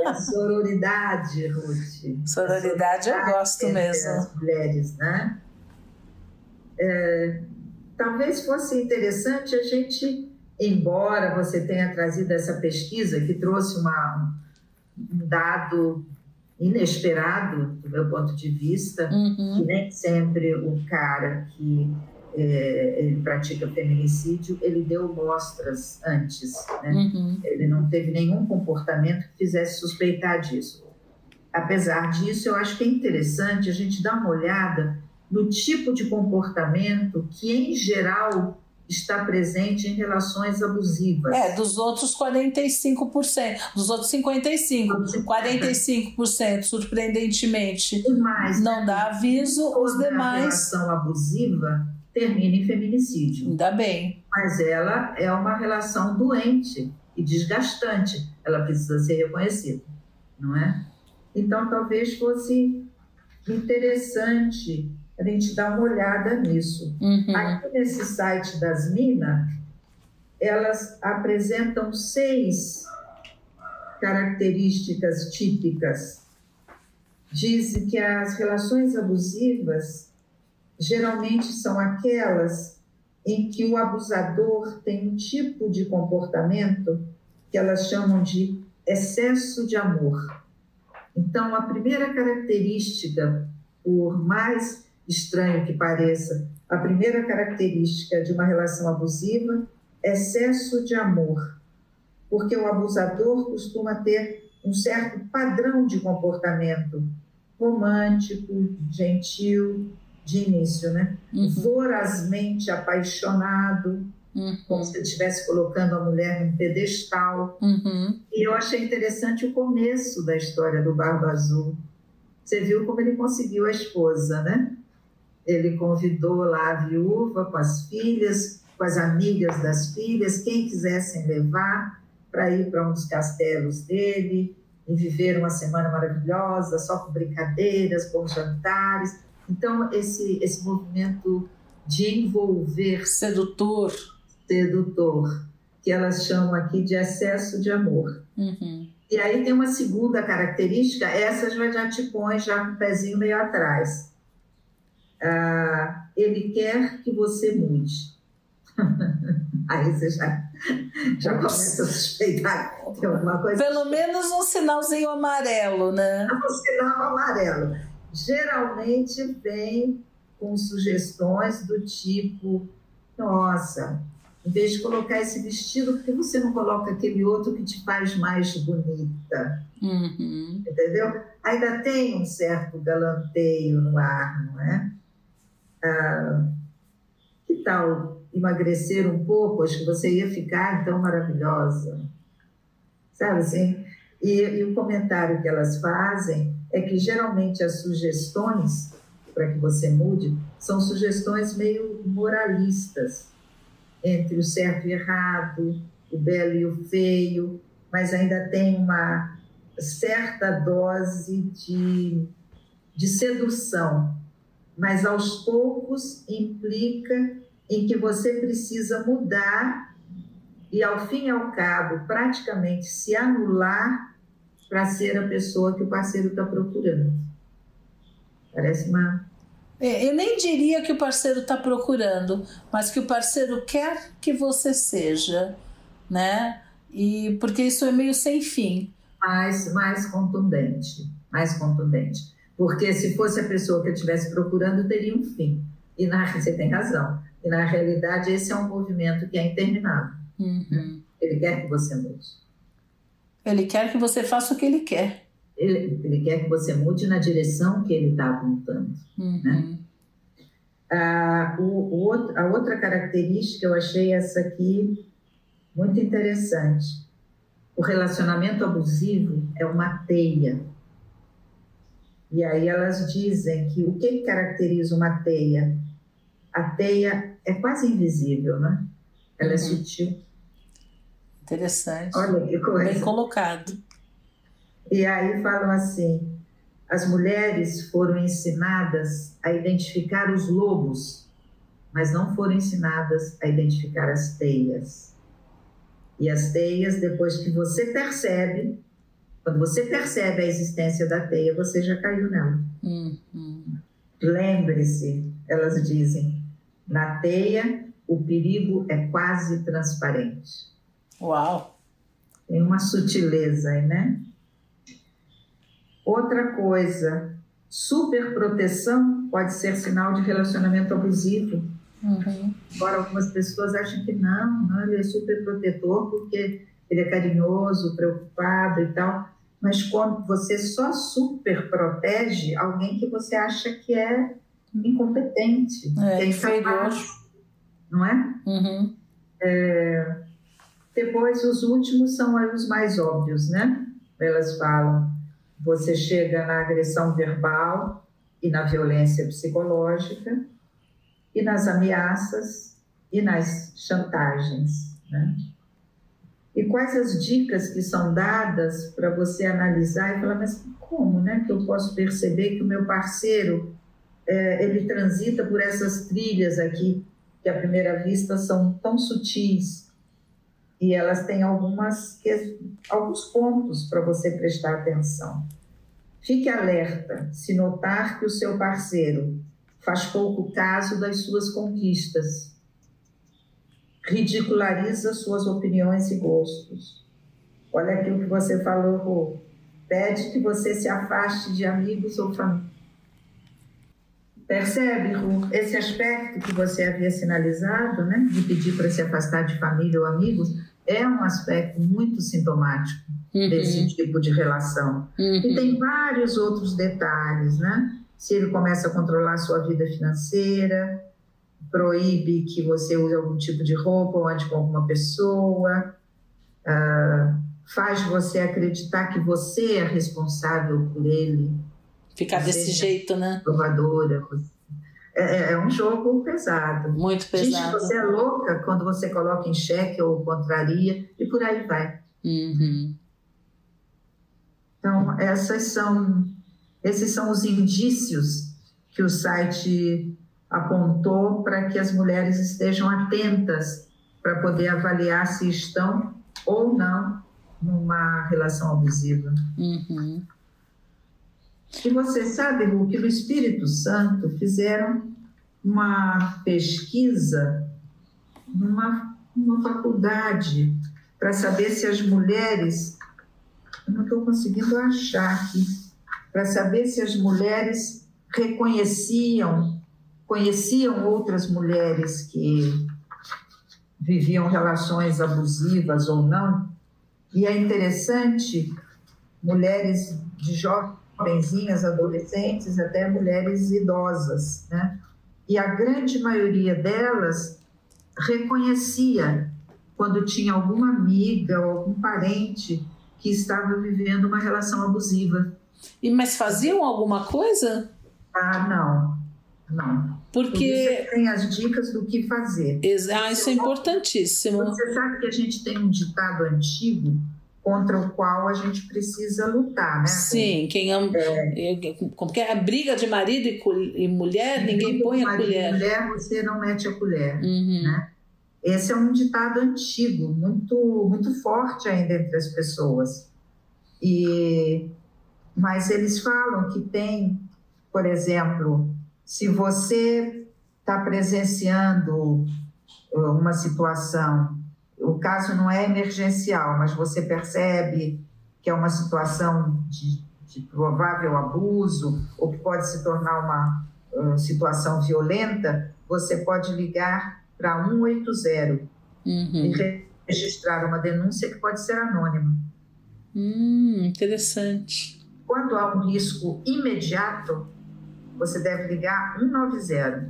é a sororidade, Ruth. Sororidade, eu gosto mesmo. As mulheres, né? É, talvez fosse interessante a gente embora você tenha trazido essa pesquisa que trouxe uma, um dado inesperado do meu ponto de vista, uhum. que nem sempre o cara que é, ele pratica feminicídio, ele deu mostras antes, né? Uhum. Ele não teve nenhum comportamento que fizesse suspeitar disso. Apesar disso, eu acho que é interessante a gente dar uma olhada no tipo de comportamento que, em geral, está presente em relações abusivas. É, dos outros 45%, dos outros 55%, 45% surpreendentemente mais, não dá aviso, os demais. relação abusiva termina em feminicídio. Ainda bem. Mas ela é uma relação doente e desgastante. Ela precisa ser reconhecida, não é? Então, talvez fosse interessante a gente dar uma olhada nisso. Uhum. Aqui nesse site das Minas, elas apresentam seis características típicas. Dizem que as relações abusivas geralmente são aquelas em que o abusador tem um tipo de comportamento que elas chamam de excesso de amor. Então, a primeira característica, por mais estranho que pareça, a primeira característica de uma relação abusiva é excesso de amor, porque o abusador costuma ter um certo padrão de comportamento romântico, gentil, de início, né? Uhum. Vorazmente apaixonado, Uhum. como se estivesse colocando a mulher num pedestal. Uhum. E eu achei interessante o começo da história do Barba Azul. Você viu como ele conseguiu a esposa, né? Ele convidou lá a viúva com as filhas, com as amigas das filhas, quem quisessem levar para ir para um dos castelos dele e viver uma semana maravilhosa, só com brincadeiras, bons jantares. Então, esse, esse movimento de envolver Sedutor. sedutor, que elas chamam aqui de excesso de amor. Uhum. E aí tem uma segunda característica, essa já, já te põe já com o pezinho meio atrás. Ah, ele quer que você mude. aí você já, já começa a suspeitar que tem alguma coisa. Pelo menos um sinalzinho amarelo, né? um sinal amarelo. Geralmente vem com sugestões do tipo: nossa, em vez de colocar esse vestido, por que você não coloca aquele outro que te faz mais bonita? Uhum. Entendeu? Ainda tem um certo galanteio no ar, não é? Ah, que tal emagrecer um pouco? Acho que você ia ficar tão maravilhosa. Sabe assim? E, e o comentário que elas fazem é que geralmente as sugestões para que você mude são sugestões meio moralistas entre o certo e errado, o belo e o feio, mas ainda tem uma certa dose de, de sedução, mas aos poucos implica em que você precisa mudar e, ao fim e ao cabo, praticamente se anular para ser a pessoa que o parceiro está procurando. Parece uma. É, eu nem diria que o parceiro está procurando, mas que o parceiro quer que você seja, né? E porque isso é meio sem fim. Mais, mais contundente, mais contundente. Porque se fosse a pessoa que eu estivesse procurando, teria um fim. E na, você tem razão. E na realidade, esse é um movimento que é interminável. Uhum. Ele quer que você mude. Ele quer que você faça o que ele quer. Ele, ele quer que você mude na direção que ele está apontando. Uhum. Né? Ah, o, o a outra característica, eu achei essa aqui muito interessante. O relacionamento abusivo é uma teia. E aí elas dizem que o que caracteriza uma teia? A teia é quase invisível, né? Ela é Uhum. sutil. Interessante. Olha que Bem coisa. colocado. E aí falam assim: as mulheres foram ensinadas a identificar os lobos, mas não foram ensinadas a identificar as teias. E as teias, depois que você percebe, quando você percebe a existência da teia, você já caiu nela. Uhum. Lembre-se, elas dizem, na teia o perigo é quase transparente. Uau. Tem uma sutileza aí, né? Outra coisa, superproteção pode ser sinal de relacionamento abusivo. Uhum. Embora algumas pessoas achem que não, não, ele é super protetor porque ele é carinhoso, preocupado e tal. Mas quando você só super protege alguém que você acha que é incompetente, É, que é incapaz, não é? Uhum. Depois, os últimos são os mais óbvios, né? Elas falam, você chega na agressão verbal e na violência psicológica, e nas ameaças e nas chantagens. Né? E quais as dicas que são dadas para você analisar e falar, mas como né, que eu posso perceber que o meu parceiro é, ele transita por essas trilhas aqui, que à primeira vista são tão sutis, e elas têm algumas, alguns pontos para você prestar atenção. Fique alerta se notar que o seu parceiro faz pouco caso das suas conquistas ridiculariza suas opiniões e gostos. Olha aquilo que você falou, Rô. Pede que você se afaste de amigos ou família. Percebe, Ru, esse aspecto que você havia sinalizado, né, de pedir para se afastar de família ou amigos, é um aspecto muito sintomático uhum. desse tipo de relação. Uhum. E tem vários outros detalhes, né? Se ele começa a controlar sua vida financeira, proíbe que você use algum tipo de roupa ou ande com alguma pessoa, uh, faz você acreditar que você é responsável por ele. Ficar desse jeito, né? Provadora. É, é, é, um jogo pesado. Muito pesado. Gente, você é louca quando você coloca em xeque ou contraria e por aí vai. Uhum. Então, essas são, esses são os indícios que o site apontou para que as mulheres estejam atentas para poder avaliar se estão ou não numa relação abusiva. Uhum. E você sabe, Lu, que no Espírito Santo fizeram uma pesquisa numa, numa faculdade para saber se as mulheres. Eu não estou conseguindo achar aqui. Para saber se as mulheres reconheciam conheciam outras mulheres que viviam relações abusivas ou não. E é interessante, mulheres de jovenzinhas, adolescentes, até mulheres idosas, né? E a grande maioria delas reconhecia quando tinha alguma amiga ou algum parente que estava vivendo uma relação abusiva. E mas faziam alguma coisa? Ah, não. Não. Porque. tem as dicas do que fazer. Ah, isso é importantíssimo. Você sabe que a gente tem um ditado antigo contra o qual a gente precisa lutar, né? Sim, quem ama. É, como que é? A briga de marido e, mulher, ninguém põe a colher. mulher, você não mete a colher. Uhum. Né? Esse é um ditado antigo, muito, muito forte ainda entre as pessoas. E, mas eles falam que tem, por exemplo, se você está presenciando uh, uma situação, o caso não é emergencial, mas você percebe que é uma situação de, de provável abuso ou que pode se tornar uma uh, situação violenta, você pode ligar para 180 uhum. e registrar uma denúncia que pode ser anônima. Hum, interessante. Quando há um risco imediato, você deve ligar 190.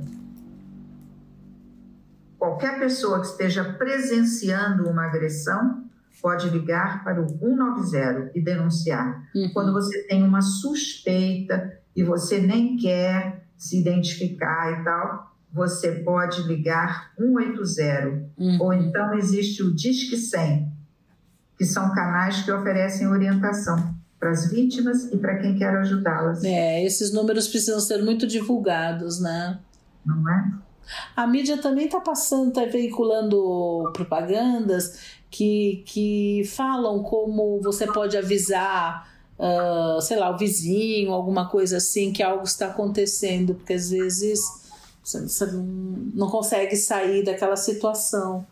Qualquer pessoa que esteja presenciando uma agressão pode ligar para o 190 e denunciar. Uhum. Quando você tem uma suspeita e você nem quer se identificar e tal, você pode ligar 180. Uhum. Ou então existe o Disque 100, que são canais que oferecem orientação para as vítimas e para quem quer ajudá-las. É, esses números precisam ser muito divulgados, né? Não é? A mídia também está passando, está veiculando propagandas que, que falam como você pode avisar, uh, sei lá, o vizinho, alguma coisa assim, que algo está acontecendo, porque às vezes você não consegue sair daquela situação.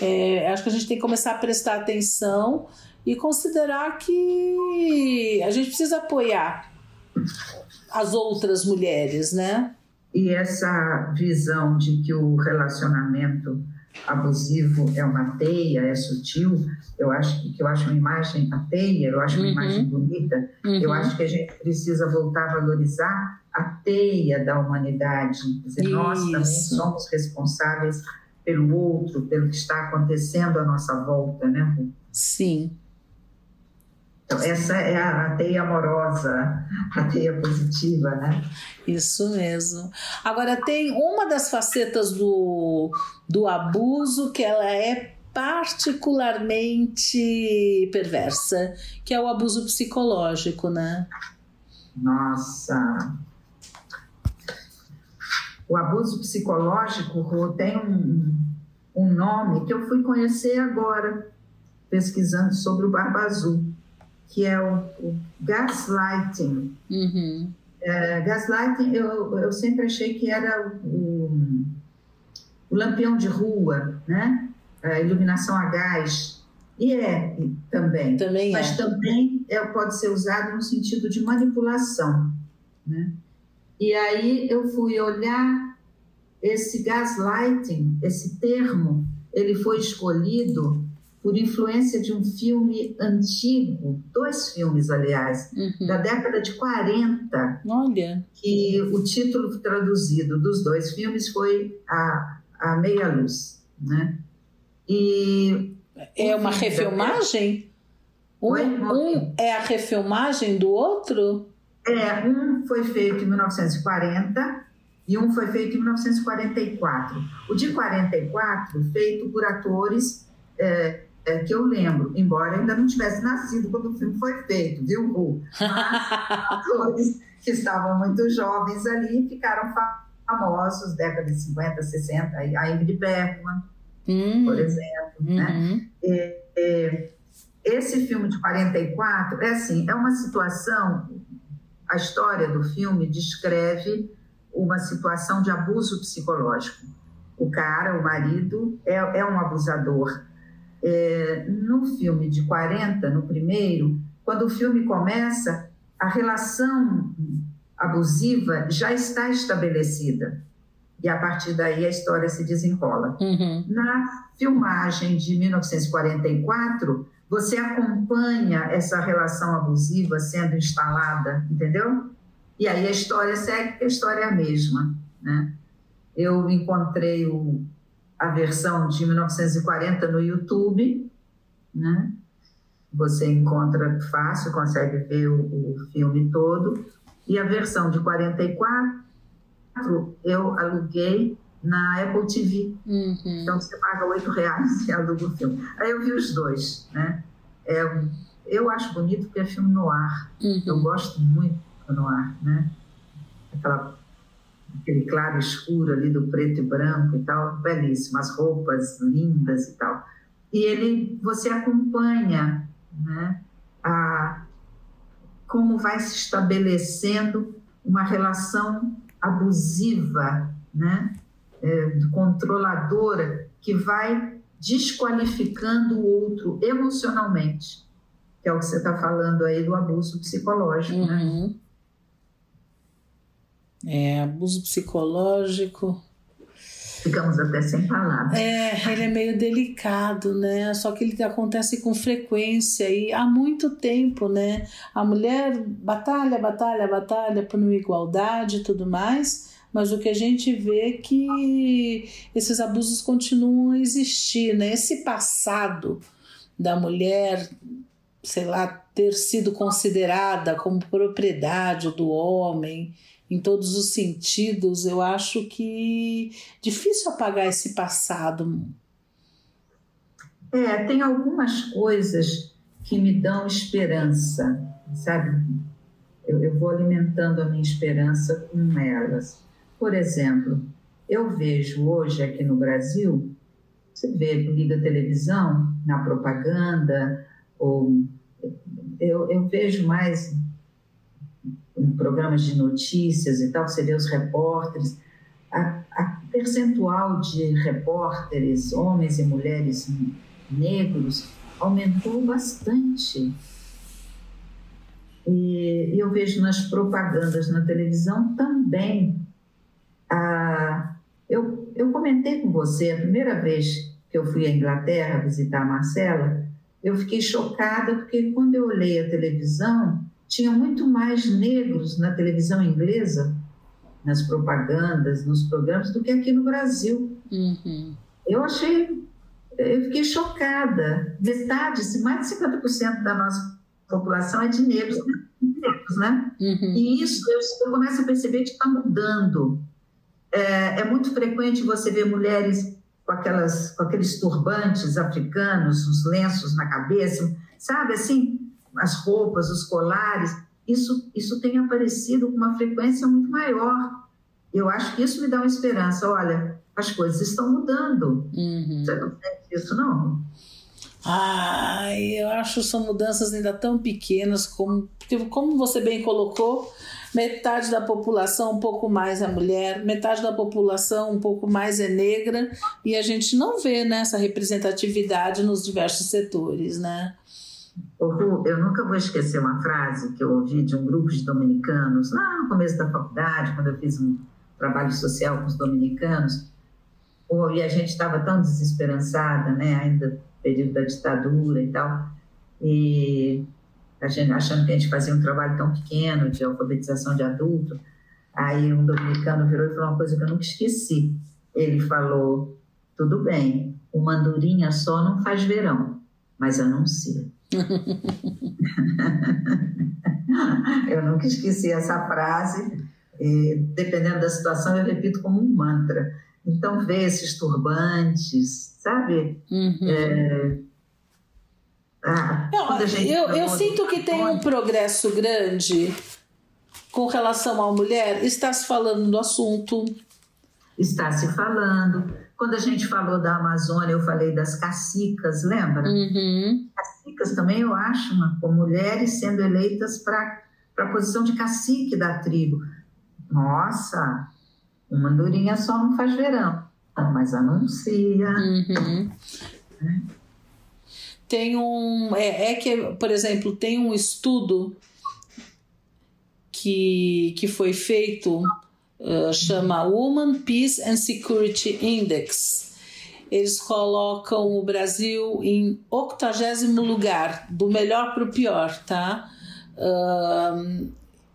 É, acho que a gente tem que começar a prestar atenção e considerar que a gente precisa apoiar as outras mulheres, né? E essa visão de que o relacionamento abusivo é uma teia, é sutil, eu acho que, que eu acho uma imagem, a teia, eu acho uma uhum. imagem bonita, uhum. eu acho que a gente precisa voltar a valorizar a teia da humanidade. Quer dizer, nós também somos responsáveis pelo outro, pelo que está acontecendo à nossa volta, né, Sim. Então, essa é a, teia amorosa, a teia positiva, né? Isso mesmo. Agora, tem uma das facetas do, do abuso que ela é particularmente perversa, que é o abuso psicológico, né? Nossa! O abuso psicológico tem um, um nome que eu fui conhecer agora, pesquisando sobre o Barba Azul, que é o, o gaslighting. Uhum. É, gaslighting, eu, eu sempre achei que era o, o lampião de rua, né? A iluminação a gás. E é também. Também mas é. também é, pode ser usado no sentido de manipulação. Né? E aí eu fui olhar esse gaslighting, esse termo, ele foi escolhido por influência de um filme antigo, dois filmes, aliás, Uhum. da década de 40, Olha. que o título traduzido dos dois filmes foi A, a Meia Luz. Né? E É uma refilmagem? Um, um é a refilmagem do outro? É, um foi feito em 1940 e um foi feito em 1944. O de 44, feito por atores é, é, que eu lembro, embora ainda não tivesse nascido quando o filme foi feito, viu, Ru? Mas atores que estavam muito jovens ali ficaram fa- famosos, década de 50, 60, a Ingrid Bergman, Hum, por exemplo, né? uhum. É, esse filme de 44 é assim, é uma situação, a história do filme descreve uma situação de abuso psicológico. O cara, o marido, é, é um abusador. É, no filme de 40, no primeiro, quando o filme começa, a relação abusiva já está estabelecida. E a partir daí a história se desenrola. Uhum. Na filmagem de 1944, você acompanha essa relação abusiva sendo instalada, entendeu? E aí a história segue, a história é a mesma, né? Eu encontrei o, a versão de 1940 no YouTube, né? Você encontra fácil, consegue ver o, o filme todo. E a versão de 44 eu aluguei na Apple TV. Uhum. Então você paga oito reais e aluga o filme. Aí eu vi os dois, né? É, eu acho bonito porque é filme no ar. Eu Uhum. gosto muito do noir, né? Aquela, aquele claro escuro ali do preto e branco e tal, belíssimo. As roupas lindas e tal. E ele, você acompanha, né? A, como vai se estabelecendo uma relação abusiva, né? É, controladora, que vai desqualificando o outro emocionalmente, que é o que você está falando aí do abuso psicológico, né? É, abuso psicológico. Ficamos até sem palavras. É, ele é meio delicado, né? Só que ele acontece com frequência e há muito tempo, né? A mulher batalha, batalha, batalha por uma igualdade e tudo mais, mas o que a gente vê é que esses abusos continuam a existir, né? Esse passado da mulher, sei lá, ter sido considerada como propriedade do homem em todos os sentidos, eu acho que difícil apagar esse passado. É, tem algumas coisas que me dão esperança, sabe? Eu, eu vou alimentando a minha esperança com elas. Por exemplo, eu vejo hoje aqui no Brasil, você vê, liga televisão, na propaganda, ou eu, eu vejo mais em programas de notícias e tal, você vê os repórteres, a, a percentual de repórteres, homens e mulheres negros, aumentou bastante. E eu vejo nas propagandas na televisão também. Ah, eu, eu comentei com você, a primeira vez que eu fui à Inglaterra visitar a Marcela, eu fiquei chocada porque quando eu olhei a televisão, tinha muito mais negros na televisão inglesa, nas propagandas, nos programas, do que aqui no Brasil. Uhum. Eu achei, eu fiquei chocada. Metade, se mais de 50% da nossa população é de negros, né? Uhum. E isso eu, começo a perceber que está mudando. É, é, muito frequente você ver mulheres com, aquelas, com aqueles turbantes africanos, os lenços na cabeça, sabe assim, as roupas, os colares. Isso, isso tem aparecido com uma frequência muito maior. Eu acho que isso me dá uma esperança. Olha, as coisas estão mudando. Uhum. Você não sente isso, não? Ah, eu acho são mudanças ainda tão pequenas, como, porque, como você bem colocou, metade da população um pouco mais é mulher, metade da população um pouco mais é negra, e a gente não vê nessa né, representatividade nos diversos setores, né? Eu nunca vou esquecer uma frase que eu ouvi de um grupo de dominicanos, lá no começo da faculdade, quando eu fiz um trabalho social com os dominicanos, e a gente estava tão desesperançada, né, ainda período da ditadura e tal, e a gente achando que a gente fazia um trabalho tão pequeno de alfabetização de adulto, aí um dominicano virou e falou uma coisa que eu nunca esqueci. Ele falou: tudo bem, uma andorinha só não faz verão, mas anuncia. eu nunca esqueci essa frase. E, dependendo da situação, eu repito como um mantra. Então, ver esses turbantes, sabe? Uhum. É... Ah, eu, eu, eu sinto que tem um progresso grande com relação à mulher. Está se falando do assunto. Está se falando. Quando a gente falou da Amazônia, eu falei das cacicas, lembra? Uhum. Cacicas também, eu acho, uma, com mulheres sendo eleitas para a posição de cacique da tribo. Nossa, uma andorinha só não faz verão, mas anuncia. Uhum. Tem um. É, é, que, por exemplo, tem um estudo que, que foi feito, uh, chama Woman Peace and Security Index. Eles colocam o Brasil em 80 lugar, do melhor para o pior, tá?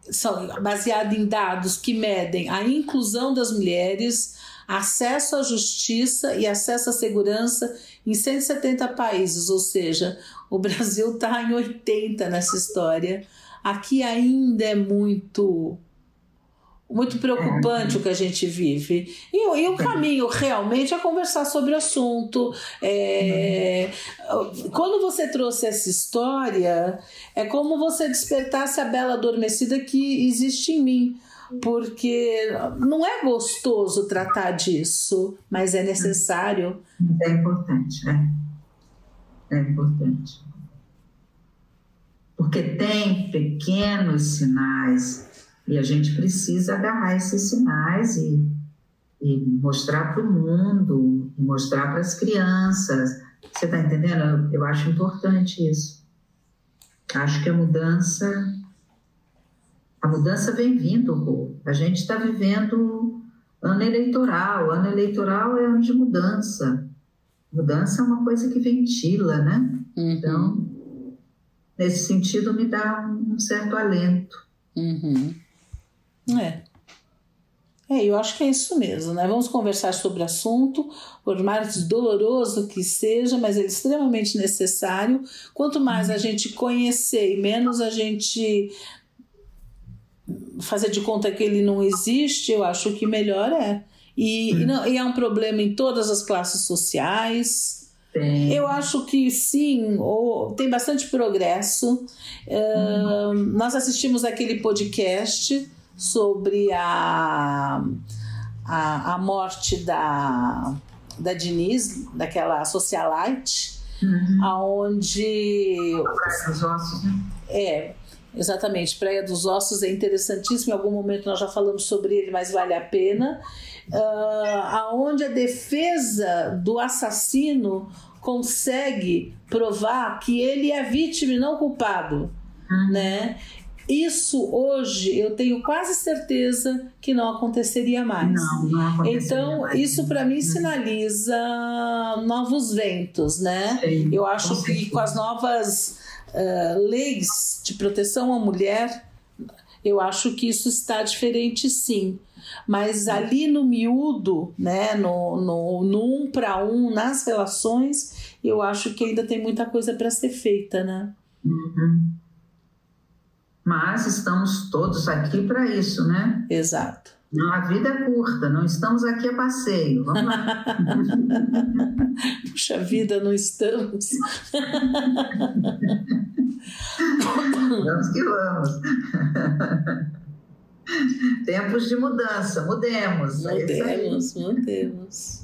São baseado em dados que medem a inclusão das mulheres, acesso à justiça e acesso à segurança em 170 países, ou seja, o Brasil está em 80 nessa história. Aqui ainda é muito muito preocupante é. o que a gente vive. E, e o caminho realmente é conversar sobre o assunto. É, quando você trouxe essa história, é como você despertasse a bela adormecida que existe em mim. Porque não é gostoso tratar disso, mas é necessário. É importante, né? É importante. Porque tem pequenos sinais e a gente precisa agarrar esses sinais e, e mostrar para o mundo, mostrar para as crianças. Você está entendendo? Eu, eu acho importante isso. Acho que a mudança, a mudança vem vindo, Rô. A gente está vivendo ano eleitoral. Ano eleitoral é ano de mudança. Mudança é uma coisa que ventila, né? Uhum. Então, nesse sentido, me dá um certo alento. Uhum. É. É, eu acho que é isso mesmo, né? Vamos conversar sobre o assunto, por mais doloroso que seja, mas é extremamente necessário. Quanto mais a gente conhecer e menos a gente fazer de conta que ele não existe, eu acho que melhor é. E, e, não, e é um problema em todas as classes sociais. Sim. Eu acho que sim, ou, tem bastante progresso. Uh, nós assistimos aquele podcast sobre a, a, a morte da, da Denise, daquela socialite, uhum. aonde Praia dos Ossos, né? É, exatamente. Praia dos Ossos é interessantíssimo. Em algum momento nós já falamos sobre ele, mas vale a pena. Uh, aonde a defesa do assassino consegue provar que ele é vítima e não culpado, uhum. né? Isso hoje eu tenho quase certeza que não aconteceria mais. Não, não aconteceria Então, mais. isso para mim sinaliza novos ventos, né? Sim, eu acho que com as novas uh, leis de proteção à mulher, eu acho que isso está diferente sim. Mas ali no miúdo, né, no, no, no um para um, nas relações, eu acho que ainda tem muita coisa para ser feita, né? Uhum. Mas estamos todos aqui para isso, né? Exato. Não, a vida é curta, não estamos aqui a passeio. Vamos lá. Puxa vida, não estamos. vamos que vamos. Tempos de mudança, mudemos. É mudemos, mudemos.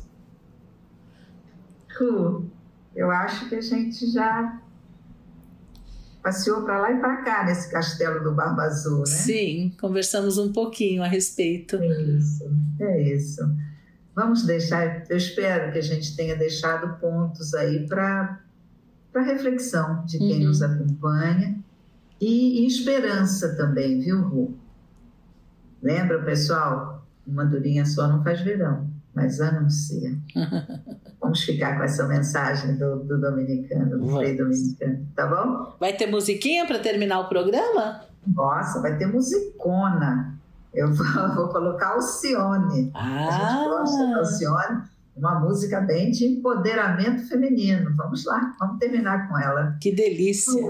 Eu acho que a gente já passeou para lá e para cá nesse castelo do Barba Azul, né? Sim, conversamos um pouquinho a respeito. É isso, é isso. Vamos deixar, eu espero que a gente tenha deixado pontos aí para reflexão de quem uhum. nos acompanha e, e, esperança também, viu, Ru? Lembra, pessoal? Uma durinha só não faz verão, mas anuncia. Vamos ficar com essa mensagem do, do dominicano, do Frei Dominicano, tá bom? Vai ter musiquinha para terminar o programa? Nossa, vai ter musicona. Eu vou, vou colocar Alcione. Ah. A gente gosta da Alcione, uma música bem de empoderamento feminino. Vamos lá, vamos terminar com ela. Que delícia.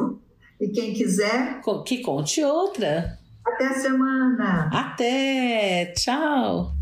E quem quiser. Que conte outra. Até a semana. Até. Tchau.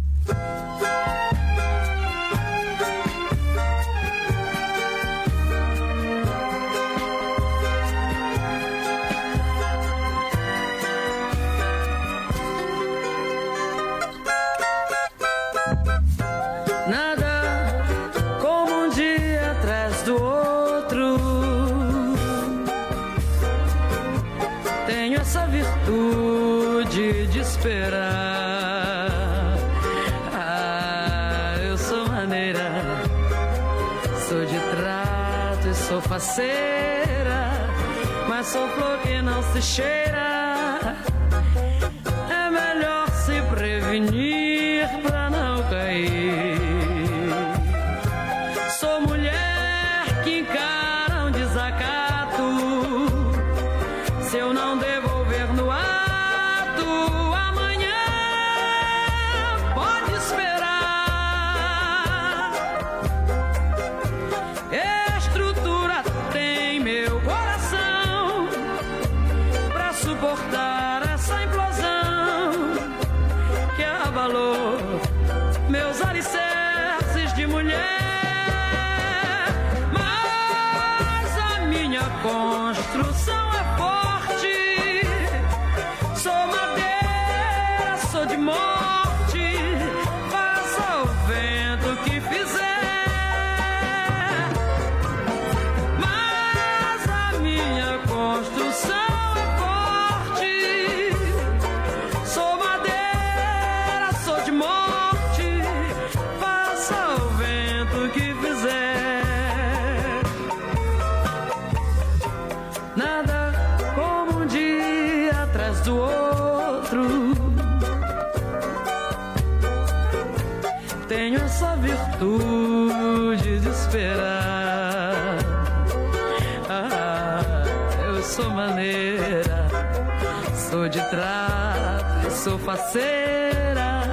Que não do outro. Tenho essa virtude de esperar. Ah, eu sou maneira, sou de trato, sou faceira,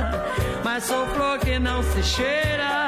mas sou flor que não se cheira.